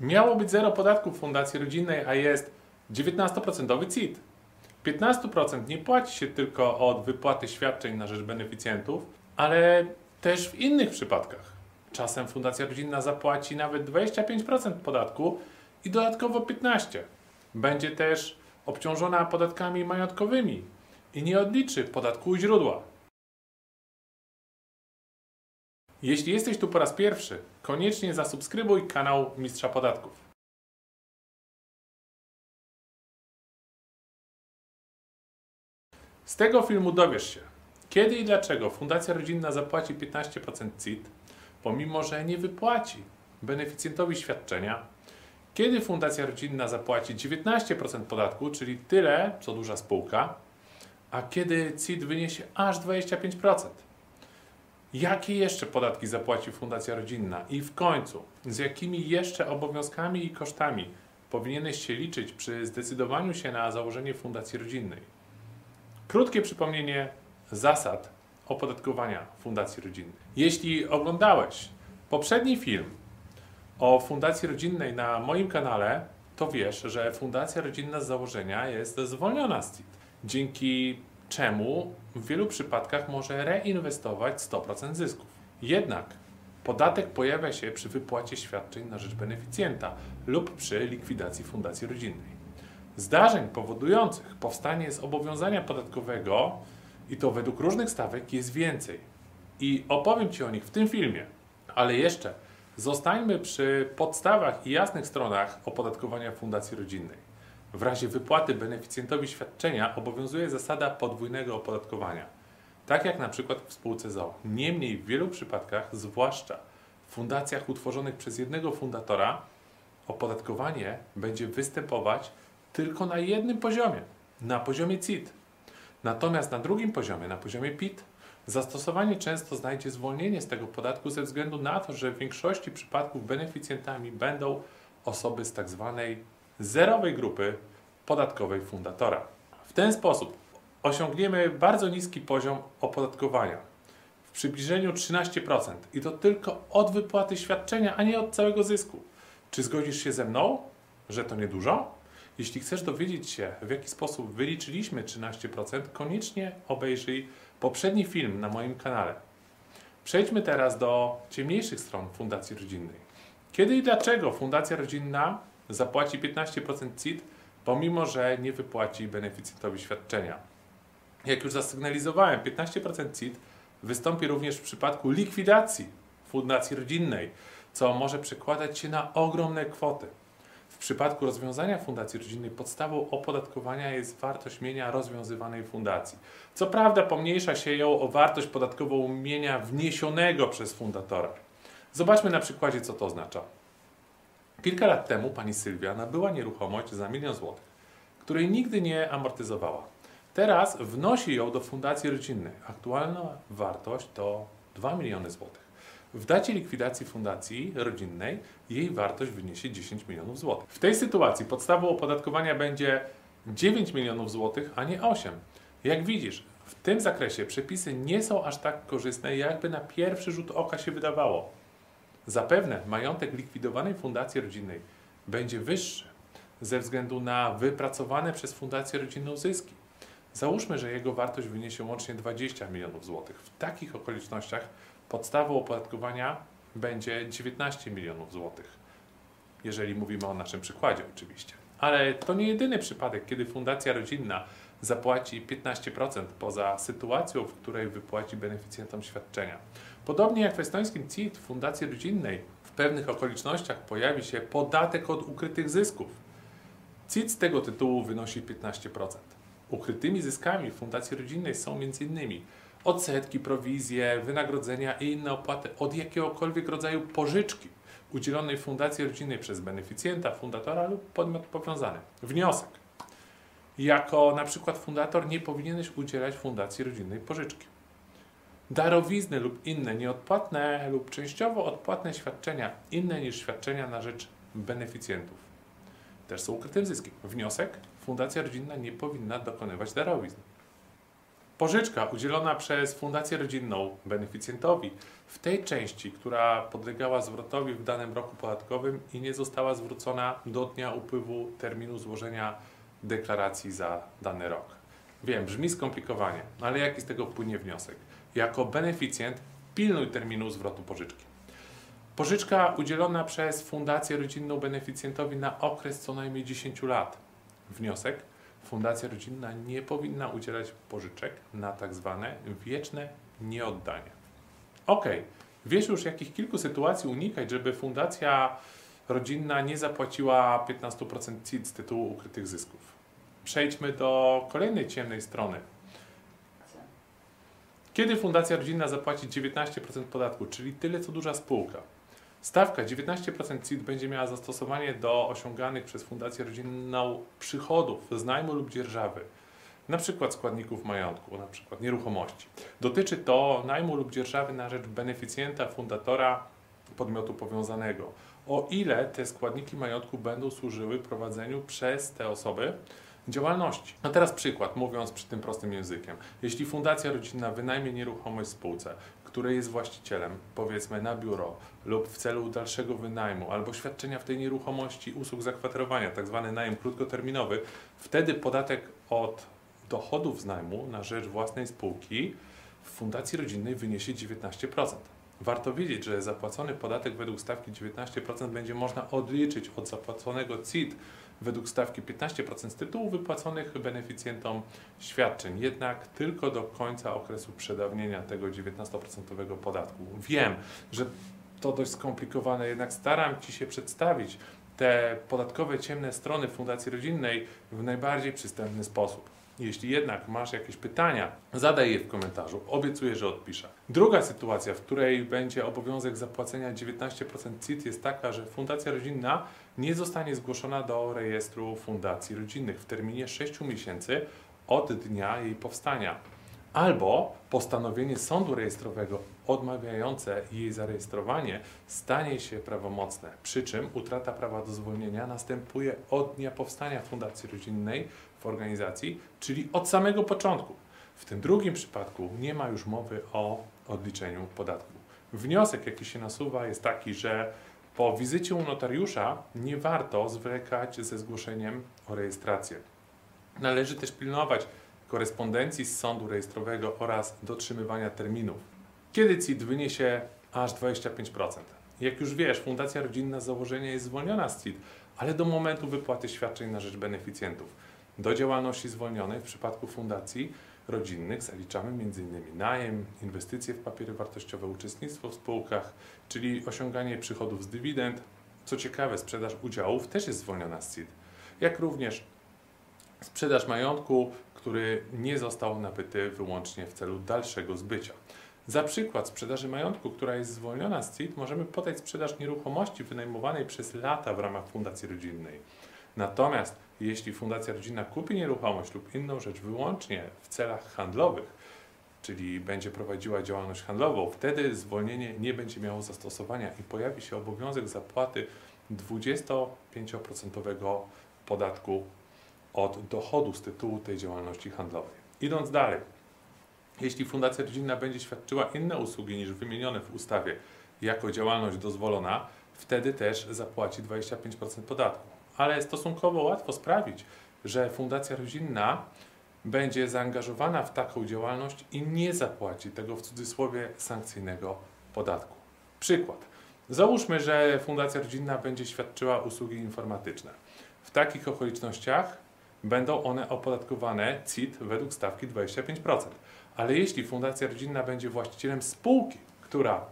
Miało być zero podatków Fundacji Rodzinnej, a jest 19% CIT. 15% nie płaci się tylko od wypłaty świadczeń na rzecz beneficjentów, ale też w innych przypadkach. Czasem Fundacja Rodzinna zapłaci nawet 25% podatku i dodatkowo 15%. Będzie też obciążona podatkami majątkowymi i nie odliczy podatku u źródła. Jeśli jesteś tu po raz pierwszy, koniecznie zasubskrybuj kanał Mistrza Podatków. Z tego filmu dowiesz się, kiedy i dlaczego Fundacja Rodzinna zapłaci 15% CIT, pomimo że nie wypłaci beneficjentowi świadczenia, kiedy Fundacja Rodzinna zapłaci 19% podatku, czyli tyle, co duża spółka, a kiedy CIT wyniesie aż 25%. Jakie jeszcze podatki zapłaci Fundacja Rodzinna? I w końcu, z jakimi jeszcze obowiązkami i kosztami powinieneś się liczyć przy zdecydowaniu się na założenie Fundacji Rodzinnej? Krótkie przypomnienie zasad opodatkowania Fundacji Rodzinnej. Jeśli oglądałeś poprzedni film o Fundacji Rodzinnej na moim kanale, to wiesz, że Fundacja Rodzinna z założenia jest zwolniona z CIT. Dzięki czemu w wielu przypadkach może reinwestować 100% zysków. Jednak podatek pojawia się przy wypłacie świadczeń na rzecz beneficjenta lub przy likwidacji fundacji rodzinnej. Zdarzeń powodujących powstanie zobowiązania podatkowego i to według różnych stawek jest więcej. I opowiem Ci o nich w tym filmie. Ale jeszcze zostańmy przy podstawach i jasnych stronach opodatkowania fundacji rodzinnej. W razie wypłaty beneficjentowi świadczenia obowiązuje zasada podwójnego opodatkowania. Tak jak na przykład w spółce ZOO. Niemniej w wielu przypadkach, zwłaszcza w fundacjach utworzonych przez jednego fundatora, opodatkowanie będzie występować tylko na jednym poziomie, na poziomie CIT. Natomiast na drugim poziomie, na poziomie PIT, zastosowanie często znajdzie zwolnienie z tego podatku ze względu na to, że w większości przypadków beneficjentami będą osoby z tak zwanej zerowej grupy podatkowej fundatora. W ten sposób osiągniemy bardzo niski poziom opodatkowania w przybliżeniu 13% i to tylko od wypłaty świadczenia, a nie od całego zysku. Czy zgodzisz się ze mną, że to niedużo? Jeśli chcesz dowiedzieć się, w jaki sposób wyliczyliśmy 13%, koniecznie obejrzyj poprzedni film na moim kanale. Przejdźmy teraz do ciemniejszych stron Fundacji Rodzinnej. Kiedy i dlaczego Fundacja Rodzinna zapłaci 15% CIT, pomimo że nie wypłaci beneficjentowi świadczenia? Jak już zasygnalizowałem, 15% CIT wystąpi również w przypadku likwidacji Fundacji Rodzinnej, co może przekładać się na ogromne kwoty. W przypadku rozwiązania fundacji rodzinnej podstawą opodatkowania jest wartość mienia rozwiązywanej fundacji. Co prawda pomniejsza się ją o wartość podatkową mienia wniesionego przez fundatora. Zobaczmy na przykładzie, co to oznacza. Kilka lat temu pani Sylwia nabyła nieruchomość za milion złotych, której nigdy nie amortyzowała. Teraz wnosi ją do fundacji rodzinnej. Aktualna wartość to 2 miliony złotych. W dacie likwidacji fundacji rodzinnej jej wartość wyniesie 10 milionów złotych. W tej sytuacji podstawą opodatkowania będzie 9 milionów złotych, a nie 8. Jak widzisz, w tym zakresie przepisy nie są aż tak korzystne, jakby na pierwszy rzut oka się wydawało. Zapewne majątek likwidowanej fundacji rodzinnej będzie wyższy ze względu na wypracowane przez fundację rodzinną zyski. Załóżmy, że jego wartość wyniesie łącznie 20 milionów złotych. W takich okolicznościach podstawą opodatkowania będzie 19 milionów złotych, jeżeli mówimy o naszym przykładzie oczywiście. Ale to nie jedyny przypadek, kiedy fundacja rodzinna zapłaci 15% poza sytuacją, w której wypłaci beneficjentom świadczenia. Podobnie jak w estońskim CIT, w fundacji rodzinnej w pewnych okolicznościach pojawi się podatek od ukrytych zysków. CIT z tego tytułu wynosi 15%. Ukrytymi zyskami w fundacji rodzinnej są m.in odsetki, prowizje, wynagrodzenia i inne opłaty od jakiegokolwiek rodzaju pożyczki udzielonej fundacji rodzinnej przez beneficjenta, fundatora lub podmiot powiązany. Wniosek. Jako na przykład fundator nie powinieneś udzielać fundacji rodzinnej pożyczki. Darowizny lub inne nieodpłatne lub częściowo odpłatne świadczenia inne niż świadczenia na rzecz beneficjentów też są ukrytym zyskiem. Wniosek. Fundacja rodzinna nie powinna dokonywać darowizn. Pożyczka udzielona przez Fundację Rodzinną beneficjentowi w tej części, która podlegała zwrotowi w danym roku podatkowym i nie została zwrócona do dnia upływu terminu złożenia deklaracji za dany rok. Wiem, brzmi skomplikowanie, ale jaki z tego płynie wniosek? Jako beneficjent pilnuj terminu zwrotu pożyczki. Pożyczka udzielona przez Fundację Rodzinną beneficjentowi na okres co najmniej 10 lat. Wniosek: Fundacja Rodzinna nie powinna udzielać pożyczek na tak zwane wieczne nieoddanie. Ok, wiesz już jakich kilku sytuacji unikać, żeby Fundacja Rodzinna nie zapłaciła 15% CIT z tytułu ukrytych zysków. Przejdźmy do kolejnej ciemnej strony. Kiedy Fundacja Rodzinna zapłaci 19% podatku, czyli tyle co duża spółka, Stawka 19% CIT będzie miała zastosowanie do osiąganych przez Fundację Rodzinną przychodów z najmu lub dzierżawy, przykład składników majątku, przykład nieruchomości. Dotyczy to najmu lub dzierżawy na rzecz beneficjenta, fundatora podmiotu powiązanego. O ile te składniki majątku będą służyły prowadzeniu przez te osoby działalności. A teraz przykład, mówiąc przy tym prostym językiem. Jeśli fundacja rodzinna wynajmie nieruchomość spółce, której jest właścicielem, powiedzmy na biuro lub w celu dalszego wynajmu albo świadczenia w tej nieruchomości usług zakwaterowania, tzw. Tak najem krótkoterminowy, wtedy podatek od dochodów z najmu na rzecz własnej spółki w fundacji rodzinnej wyniesie 19%. Warto wiedzieć, że zapłacony podatek według stawki 19% będzie można odliczyć od zapłaconego CIT według stawki 15% z tytułu wypłaconych beneficjentom świadczeń, jednak tylko do końca okresu przedawnienia tego 19% podatku. Wiem, że to dość skomplikowane, jednak staram Ci się przedstawić te podatkowe ciemne strony Fundacji Rodzinnej w najbardziej przystępny sposób. Jeśli jednak masz jakieś pytania, zadaj je w komentarzu. Obiecuję, że odpiszę. Druga sytuacja, w której będzie obowiązek zapłacenia 19% CIT jest taka, że Fundacja Rodzinna nie zostanie zgłoszona do rejestru fundacji rodzinnych w terminie 6 miesięcy od dnia jej powstania. Albo postanowienie sądu rejestrowego odmawiające jej zarejestrowanie stanie się prawomocne, przy czym utrata prawa do zwolnienia następuje od dnia powstania fundacji rodzinnej w organizacji, czyli od samego początku. W tym drugim przypadku nie ma już mowy o odliczeniu podatku. Wniosek, jaki się nasuwa, jest taki, że po wizycie u notariusza nie warto zwlekać ze zgłoszeniem o rejestrację. Należy też pilnować korespondencji z sądu rejestrowego oraz dotrzymywania terminów. Kiedy CIT wyniesie aż 25%? Jak już wiesz, Fundacja Rodzinna z założenia jest zwolniona z CIT, ale do momentu wypłaty świadczeń na rzecz beneficjentów. Do działalności zwolnionej w przypadku fundacji rodzinnych zaliczamy m.in. najem, inwestycje w papiery wartościowe, uczestnictwo w spółkach, czyli osiąganie przychodów z dywidend. Co ciekawe, sprzedaż udziałów też jest zwolniona z CIT, jak również sprzedaż majątku, który nie został nabyty wyłącznie w celu dalszego zbycia. Za przykład sprzedaży majątku, która jest zwolniona z CIT, możemy podać sprzedaż nieruchomości wynajmowanej przez lata w ramach fundacji rodzinnej. Natomiast jeśli Fundacja Rodzina kupi nieruchomość lub inną rzecz wyłącznie w celach handlowych, czyli będzie prowadziła działalność handlową, wtedy zwolnienie nie będzie miało zastosowania i pojawi się obowiązek zapłaty 25% podatku od dochodu z tytułu tej działalności handlowej. Idąc dalej, jeśli Fundacja Rodzinna będzie świadczyła inne usługi niż wymienione w ustawie jako działalność dozwolona, wtedy też zapłaci 25% podatku ale stosunkowo łatwo sprawić, że Fundacja Rodzinna będzie zaangażowana w taką działalność i nie zapłaci tego w cudzysłowie sankcyjnego podatku. Przykład. Załóżmy, że Fundacja Rodzinna będzie świadczyła usługi informatyczne. W takich okolicznościach będą one opodatkowane CIT według stawki 25%. Ale jeśli Fundacja Rodzinna będzie właścicielem spółki, która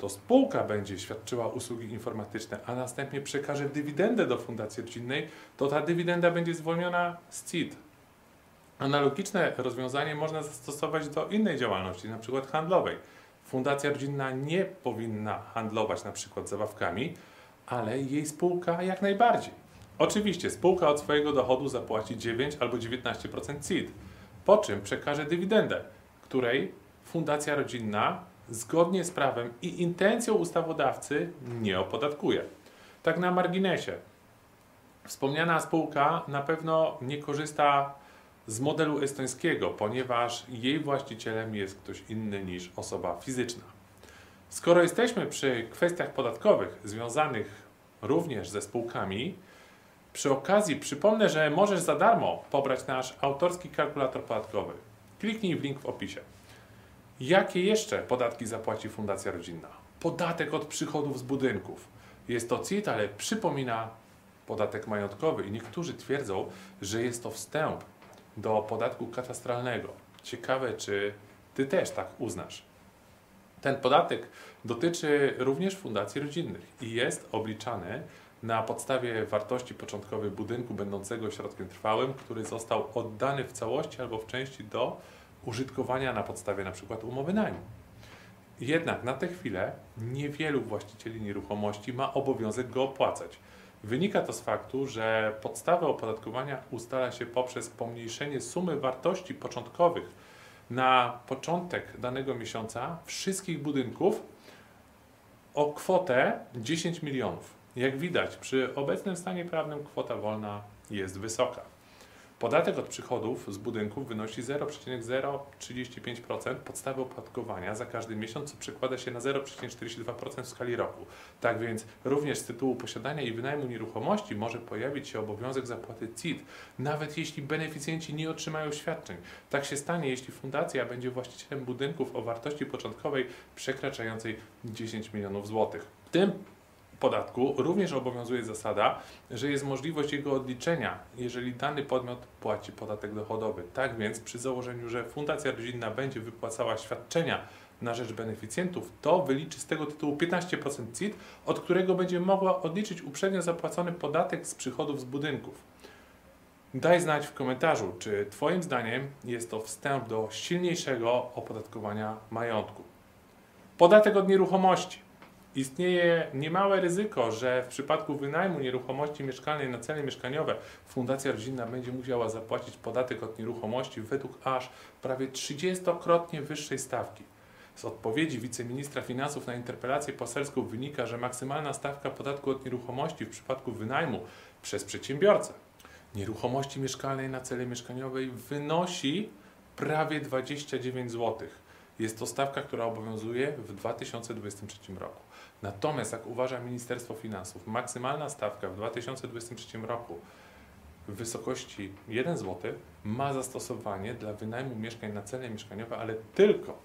to spółka będzie świadczyła usługi informatyczne, a następnie przekaże dywidendę do fundacji rodzinnej, to ta dywidenda będzie zwolniona z CIT. Analogiczne rozwiązanie można zastosować do innej działalności, na przykład handlowej. Fundacja rodzinna nie powinna handlować na przykład zabawkami, ale jej spółka jak najbardziej. Oczywiście spółka od swojego dochodu zapłaci 9 albo 19% CIT, po czym przekaże dywidendę, której fundacja rodzinna zgodnie z prawem i intencją ustawodawcy nie opodatkuje. Tak na marginesie. Wspomniana spółka na pewno nie korzysta z modelu estońskiego, ponieważ jej właścicielem jest ktoś inny niż osoba fizyczna. Skoro jesteśmy przy kwestiach podatkowych związanych również ze spółkami, przy okazji przypomnę, że możesz za darmo pobrać nasz autorski kalkulator podatkowy. Kliknij w link w opisie. Jakie jeszcze podatki zapłaci Fundacja Rodzinna? Podatek od przychodów z budynków. Jest to CIT, ale przypomina podatek majątkowy i niektórzy twierdzą, że jest to wstęp do podatku katastralnego. Ciekawe, czy Ty też tak uznasz. Ten podatek dotyczy również fundacji rodzinnych i jest obliczany na podstawie wartości początkowej budynku będącego środkiem trwałym, który został oddany w całości albo w części do użytkowania na podstawie np. umowy najmu. Jednak na tę chwilę niewielu właścicieli nieruchomości ma obowiązek go opłacać. Wynika to z faktu, że podstawę opodatkowania ustala się poprzez pomniejszenie sumy wartości początkowych na początek danego miesiąca wszystkich budynków o kwotę 10 milionów. Jak widać, przy obecnym stanie prawnym kwota wolna jest wysoka. Podatek od przychodów z budynków wynosi 0,035% podstawy opodatkowania za każdy miesiąc, co przekłada się na 0,42% w skali roku. Tak więc również z tytułu posiadania i wynajmu nieruchomości może pojawić się obowiązek zapłaty CIT, nawet jeśli beneficjenci nie otrzymają świadczeń. Tak się stanie, jeśli fundacja będzie właścicielem budynków o wartości początkowej przekraczającej 10 milionów złotych. W tym podatku również obowiązuje zasada, że jest możliwość jego odliczenia, jeżeli dany podmiot płaci podatek dochodowy. Tak więc przy założeniu, że fundacja rodzinna będzie wypłacała świadczenia na rzecz beneficjentów, to wyliczy z tego tytułu 15% CIT, od którego będzie mogła odliczyć uprzednio zapłacony podatek z przychodów z budynków. Daj znać w komentarzu, czy Twoim zdaniem jest to wstęp do silniejszego opodatkowania majątku. Podatek od nieruchomości. Istnieje niemałe ryzyko, że w przypadku wynajmu nieruchomości mieszkalnej na cele mieszkaniowe Fundacja Rodzinna będzie musiała zapłacić podatek od nieruchomości według aż prawie 30-krotnie wyższej stawki. Z odpowiedzi wiceministra finansów na interpelację poselską wynika, że maksymalna stawka podatku od nieruchomości w przypadku wynajmu przez przedsiębiorcę nieruchomości mieszkalnej na cele mieszkaniowe wynosi prawie 29 zł. Jest to stawka, która obowiązuje w 2023 roku. Natomiast, jak uważa Ministerstwo Finansów, maksymalna stawka w 2023 roku w wysokości 1 zł ma zastosowanie dla wynajmu mieszkań na cele mieszkaniowe, ale tylko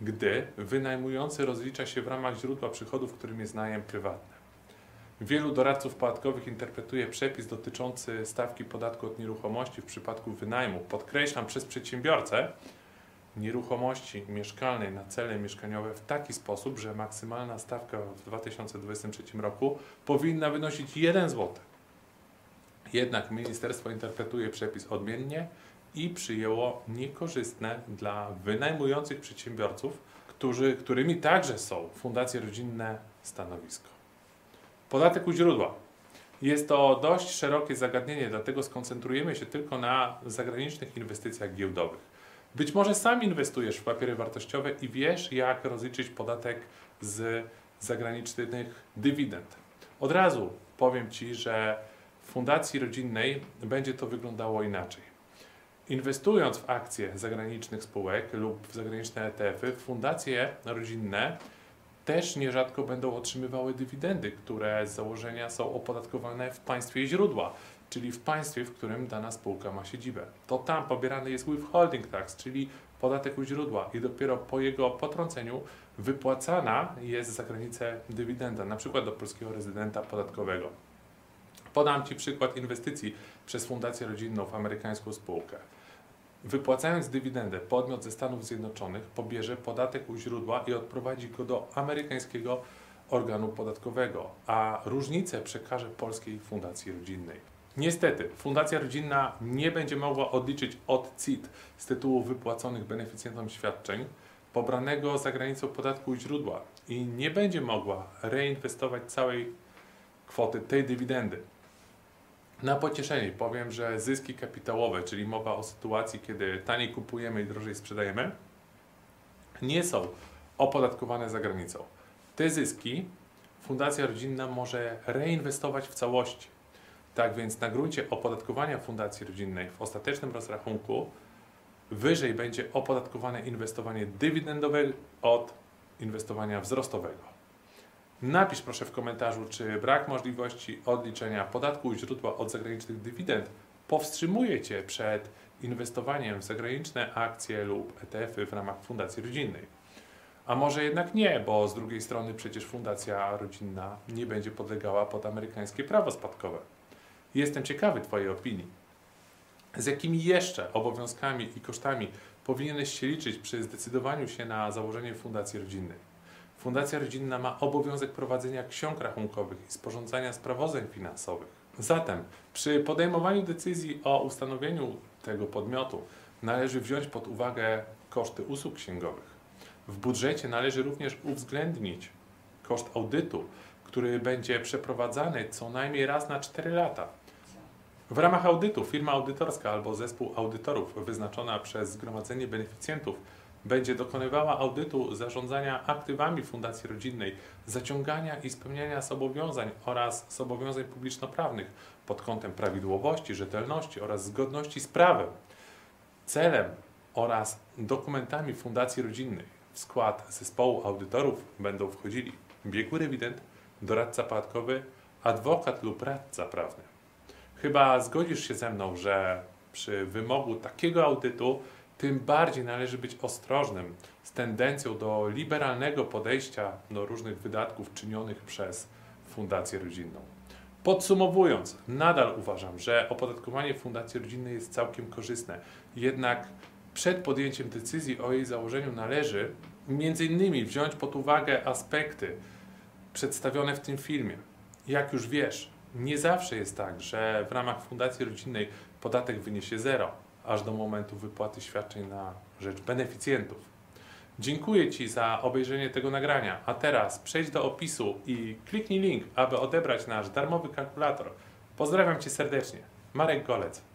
gdy wynajmujący rozlicza się w ramach źródła przychodów, którym jest najem prywatny. Wielu doradców podatkowych interpretuje przepis dotyczący stawki podatku od nieruchomości w przypadku wynajmu, podkreślam przez przedsiębiorcę, nieruchomości mieszkalnej na cele mieszkaniowe w taki sposób, że maksymalna stawka w 2023 roku powinna wynosić 1 zł. Jednak ministerstwo interpretuje przepis odmiennie i przyjęło niekorzystne dla wynajmujących przedsiębiorców, którzy, którymi także są fundacje rodzinne, stanowisko. Podatek u źródła. Jest to dość szerokie zagadnienie, dlatego skoncentrujemy się tylko na zagranicznych inwestycjach giełdowych. Być może sam inwestujesz w papiery wartościowe i wiesz, jak rozliczyć podatek z zagranicznych dywidend. Od razu powiem Ci, że w fundacji rodzinnej będzie to wyglądało inaczej. Inwestując w akcje zagranicznych spółek lub w zagraniczne ETF-y, fundacje rodzinne też nierzadko będą otrzymywały dywidendy, które z założenia są opodatkowane w państwie źródła czyli w państwie, w którym dana spółka ma siedzibę. To tam pobierany jest withholding tax, czyli podatek u źródła i dopiero po jego potrąceniu wypłacana jest za granicę dywidenda, na przykład do polskiego rezydenta podatkowego. Podam Ci przykład inwestycji przez Fundację Rodzinną w amerykańską spółkę. Wypłacając dywidendę, podmiot ze Stanów Zjednoczonych pobierze podatek u źródła i odprowadzi go do amerykańskiego organu podatkowego, a różnicę przekaże Polskiej Fundacji Rodzinnej. Niestety, Fundacja Rodzinna nie będzie mogła odliczyć od CIT z tytułu wypłaconych beneficjentom świadczeń pobranego za granicą podatku źródła i nie będzie mogła reinwestować całej kwoty tej dywidendy. Na pocieszenie powiem, że zyski kapitałowe, czyli mowa o sytuacji, kiedy taniej kupujemy i drożej sprzedajemy, nie są opodatkowane za granicą. Te zyski Fundacja Rodzinna może reinwestować w całości Tak więc na gruncie opodatkowania fundacji rodzinnej w ostatecznym rozrachunku wyżej będzie opodatkowane inwestowanie dywidendowe od inwestowania wzrostowego. Napisz proszę w komentarzu, czy brak możliwości odliczenia podatku i źródła od zagranicznych dywidend powstrzymuje Cię przed inwestowaniem w zagraniczne akcje lub ETF-y w ramach fundacji rodzinnej. A może jednak nie, bo z drugiej strony przecież fundacja rodzinna nie będzie podlegała pod amerykańskie prawo spadkowe. Jestem ciekawy Twojej opinii. Z jakimi jeszcze obowiązkami i kosztami powinieneś się liczyć przy zdecydowaniu się na założenie fundacji rodzinnej? Fundacja rodzinna ma obowiązek prowadzenia ksiąg rachunkowych i sporządzania sprawozdań finansowych. Zatem przy podejmowaniu decyzji o ustanowieniu tego podmiotu należy wziąć pod uwagę koszty usług księgowych. W budżecie należy również uwzględnić koszt audytu, który będzie przeprowadzany co najmniej raz na 4 lata. W ramach audytu firma audytorska albo zespół audytorów wyznaczona przez Zgromadzenie Beneficjentów będzie dokonywała audytu zarządzania aktywami Fundacji Rodzinnej, zaciągania i spełniania zobowiązań oraz zobowiązań publiczno-prawnych pod kątem prawidłowości, rzetelności oraz zgodności z prawem. Celem oraz dokumentami Fundacji Rodzinnej w skład zespołu audytorów będą wchodzili biegły rewident, doradca podatkowy, adwokat lub radca prawny. Chyba zgodzisz się ze mną, że przy wymogu takiego audytu tym bardziej należy być ostrożnym z tendencją do liberalnego podejścia do różnych wydatków czynionych przez Fundację Rodzinną. Podsumowując, nadal uważam, że opodatkowanie Fundacji Rodzinnej jest całkiem korzystne. Jednak przed podjęciem decyzji o jej założeniu należy między innymi wziąć pod uwagę aspekty przedstawione w tym filmie. Jak już wiesz, nie zawsze jest tak, że w ramach Fundacji Rodzinnej podatek wyniesie zero aż do momentu wypłaty świadczeń na rzecz beneficjentów. Dziękuję Ci za obejrzenie tego nagrania, a teraz przejdź do opisu i kliknij link, aby odebrać nasz darmowy kalkulator. Pozdrawiam Cię serdecznie. Marek Golec.